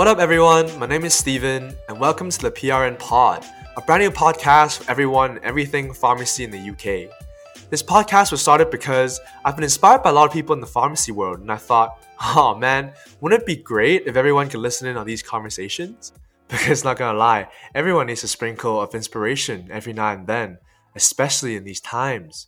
What up, everyone? My name is Steven, and welcome to the PRN Pod, a brand new podcast for everyone and everything pharmacy in the UK. This podcast was started because I've been inspired by a lot of people in the pharmacy world, and I thought, oh man, wouldn't it be great if everyone could listen in on these conversations? Because, not gonna lie, everyone needs a sprinkle of inspiration every now and then, especially in these times.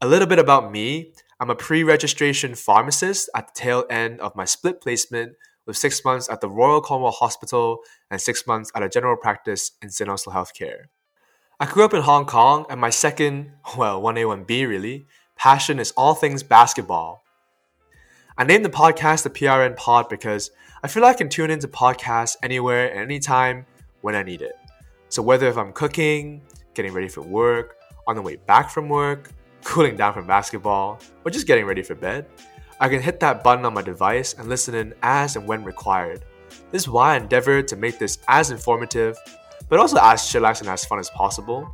A little bit about me I'm a pre registration pharmacist at the tail end of my split placement with six months at the Royal Cornwall Hospital and six months at a general practice in St. Healthcare. I grew up in Hong Kong, and my second, well, 1A, 1B really, passion is all things basketball. I named the podcast the PRN Pod because I feel I can tune into podcasts anywhere and anytime when I need it. So whether if I'm cooking, getting ready for work, on the way back from work, cooling down from basketball, or just getting ready for bed, I can hit that button on my device and listen in as and when required. This is why I endeavor to make this as informative, but also as chillax and as fun as possible.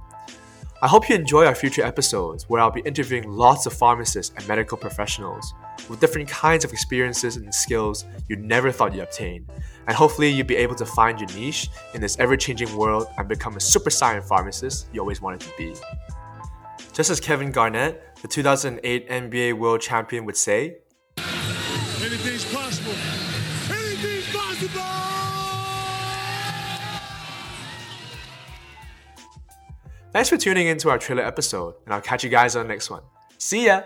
I hope you enjoy our future episodes where I'll be interviewing lots of pharmacists and medical professionals with different kinds of experiences and skills you never thought you'd obtain. And hopefully, you'll be able to find your niche in this ever changing world and become a super science pharmacist you always wanted to be. Just as Kevin Garnett, the 2008 NBA World Champion, would say, Anything's possible. Anything's possible! Thanks for tuning in to our trailer episode, and I'll catch you guys on the next one. See ya!